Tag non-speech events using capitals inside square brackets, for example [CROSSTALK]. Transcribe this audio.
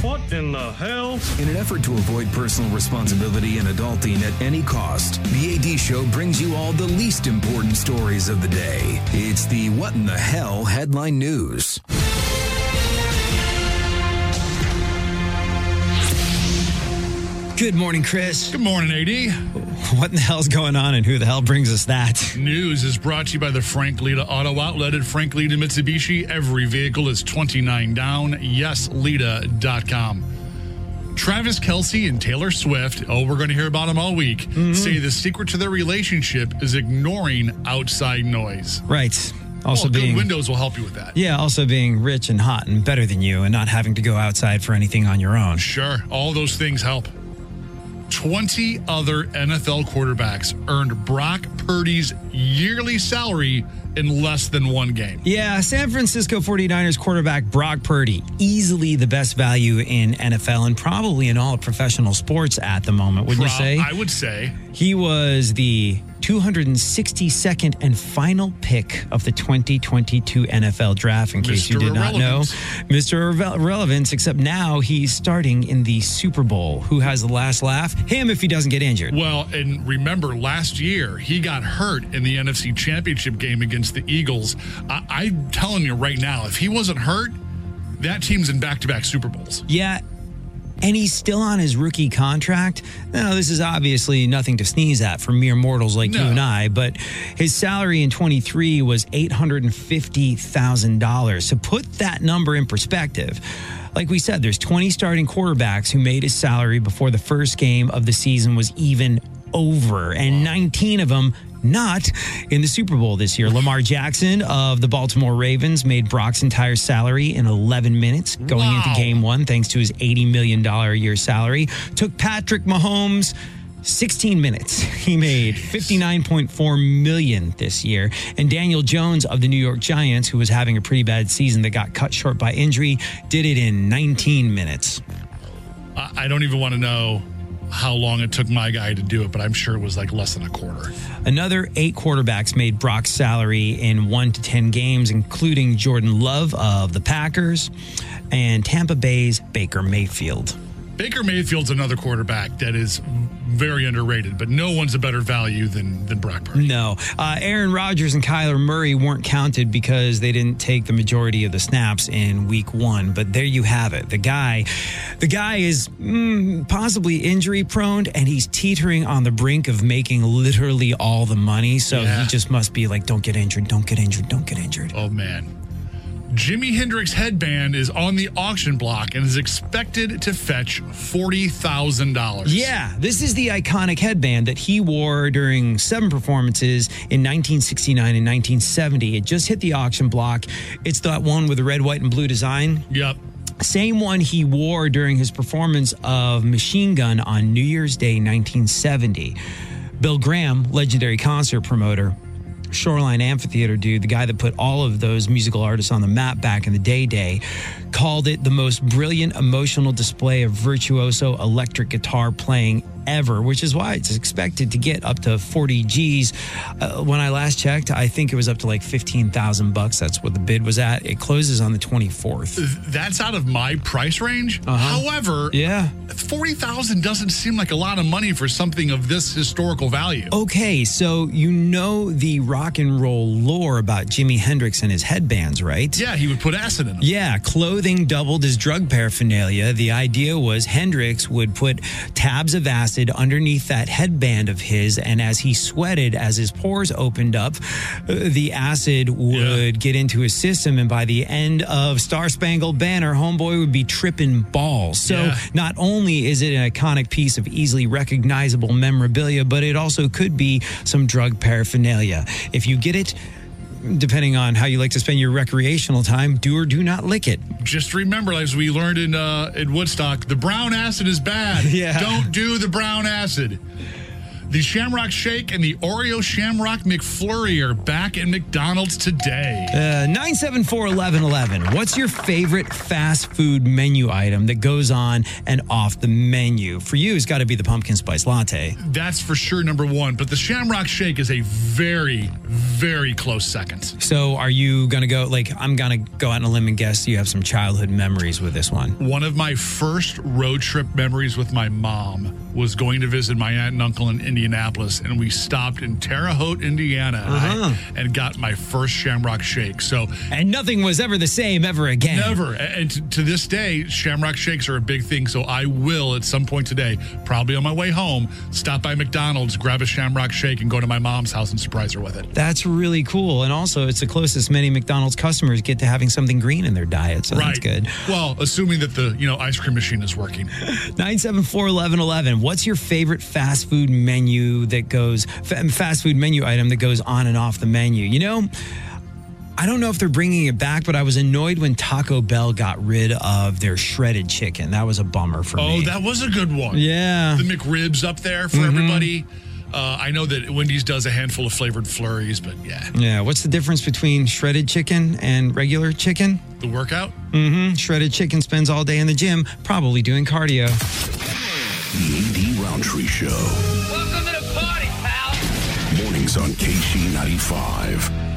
What in the hell? In an effort to avoid personal responsibility and adulting at any cost, the AD Show brings you all the least important stories of the day. It's the What in the Hell headline news. Good morning, Chris. Good morning, AD. What in the hell's going on and who the hell brings us that? News is brought to you by the Frank Leta Auto Outlet at Frank Leta Mitsubishi. Every vehicle is 29 down. YesLeta.com. Travis Kelce and Taylor Swift, oh, we're going to hear about them all week, Mm-hmm. say the secret to their relationship is ignoring outside noise. Right. Also well, being good windows will help you with that. Yeah, also being rich and hot and better than you and not having to go outside for anything on your own. Sure, all those things help. 20 other NFL quarterbacks earned Brock Purdy's yearly salary in less than one game. Yeah, San Francisco 49ers quarterback Brock Purdy, easily the best value in NFL and probably in all professional sports at the moment, wouldn't you say? I would say. He was the 262nd and final pick of the 2022 NFL draft, in case you Mr. did not know. Mr. Irrelevance, except now he's starting in the Super Bowl. Who has the last laugh? Him if he doesn't get injured. Well, and remember last year he got hurt in the NFC Championship game against the Eagles. I, I'm telling you right now, if he wasn't hurt, that team's in back-to-back Super Bowls. Yeah. And he's still on his rookie contract. Now, this is obviously nothing to sneeze at for mere mortals like you and I, but his salary in 23 was $850,000. To put that number in perspective, like we said, there's 20 starting quarterbacks who made his salary before the first game of the season was even over, and 19 of them not in the Super Bowl this year. Lamar Jackson of the Baltimore Ravens made Brock's entire salary in 11 minutes going Wow. into game one, thanks to his $80 million a year salary. Took Patrick Mahomes 16 minutes. [LAUGHS] He made 59.4 million this year. And Daniel Jones of the New York Giants, who was having a pretty bad season that got cut short by injury, did it in 19 minutes. I, I don't even want to know how long it took my guy to do it, but I'm sure it was like less than a quarter. Another eight quarterbacks made Brock's salary in one to 10 games, including Jordan Love of the Packers and Tampa Bay's Baker Mayfield. Baker Mayfield's another quarterback that is very underrated, but no one's a better value than than Brock Purdy. No. Uh, Aaron Rodgers and Kyler Murray weren't counted because they didn't take the majority of the snaps in week one. But there you have it. The guy, the guy is mm, possibly injury prone and he's teetering on the brink of making literally all the money. So Yeah. he just must be like, don't get injured, don't get injured, don't get injured. Oh man. Jimi Hendrix headband is on the auction block and is expected to fetch forty thousand dollars. Yeah, this is the iconic headband that he wore during seven performances in 1969 and 1970. It just hit the auction block. It's that one with the red, white, and blue design. Yep. Same one he wore during his performance of Machine Gun on New Year's Day 1970. Bill Graham, legendary concert promoter, Shoreline Amphitheater dude, the guy that put all of those musical artists on the map back in the day day, called it the most brilliant emotional display of virtuoso electric guitar playing ever, which is why it's expected to get up to 40 G's. Uh, when I last checked, I think it was up to like 15,000 bucks. That's what the bid was at. It closes on the 24th. That's out of my price range. However, Yeah. 40,000 doesn't seem like a lot of money for something of this historical value. Okay, so you know the rock and roll lore about Jimi Hendrix and his headbands, right? Yeah, he would put acid in them. Yeah, clothing doubled as drug paraphernalia. The idea was Hendrix would put tabs of acid underneath that headband of his, and as he sweated, as his pores opened up, uh, the acid would get into his system, and by the end of Star Spangled Banner, Homeboy would be tripping balls. So Yeah. not only is it an iconic piece of easily recognizable memorabilia, but it also could be some drug paraphernalia. If you get it, depending on how you like to spend your recreational time, do or do not lick it. Just remember, as we learned in uh, in Woodstock, the brown acid is bad. [LAUGHS] Yeah. Don't do the brown acid. The Shamrock Shake and the Oreo Shamrock McFlurry are back at McDonald's today. Uh, 974 1111. What's your favorite fast food menu item that goes on and off the menu? For you, it's got to be the pumpkin spice latte. That's for sure number one. But the Shamrock Shake is a very, very close second. So, are you going to go, like, I'm going to go out on a limb and guess you have some childhood memories with this one? One of my first road trip memories with my mom was going to visit my aunt and uncle in Indianapolis, and we stopped in Terre Haute, Indiana, and Uh-huh. and got my first Shamrock Shake. So And nothing was ever the same ever again. Never. And to, to this day, Shamrock Shakes are a big thing. So I will, at some point today, probably on my way home, stop by McDonald's, grab a Shamrock Shake, and go to my mom's house and surprise her with it. That's really cool. And also, it's the closest many McDonald's customers get to having something green in their diet. So that's good. Well, assuming that the you know ice cream machine is working. [LAUGHS] 974 1111. What's your favorite fast food menu that goes, fast food menu item that goes on and off the menu? You know, I don't know if they're bringing it back, but I was annoyed when Taco Bell got rid of their shredded chicken. That was a bummer for Oh, me. Oh, that was a good one. yeah. The McRibs up there for everybody. Uh, I know that Wendy's does a handful of flavored flurries, but yeah, Yeah. What's the difference between shredded chicken and regular chicken? the workout. Mm, hmm. Shredded chicken spends all day in the gym, probably doing cardio. The AD Roundtree Show. Mornings on KC 95.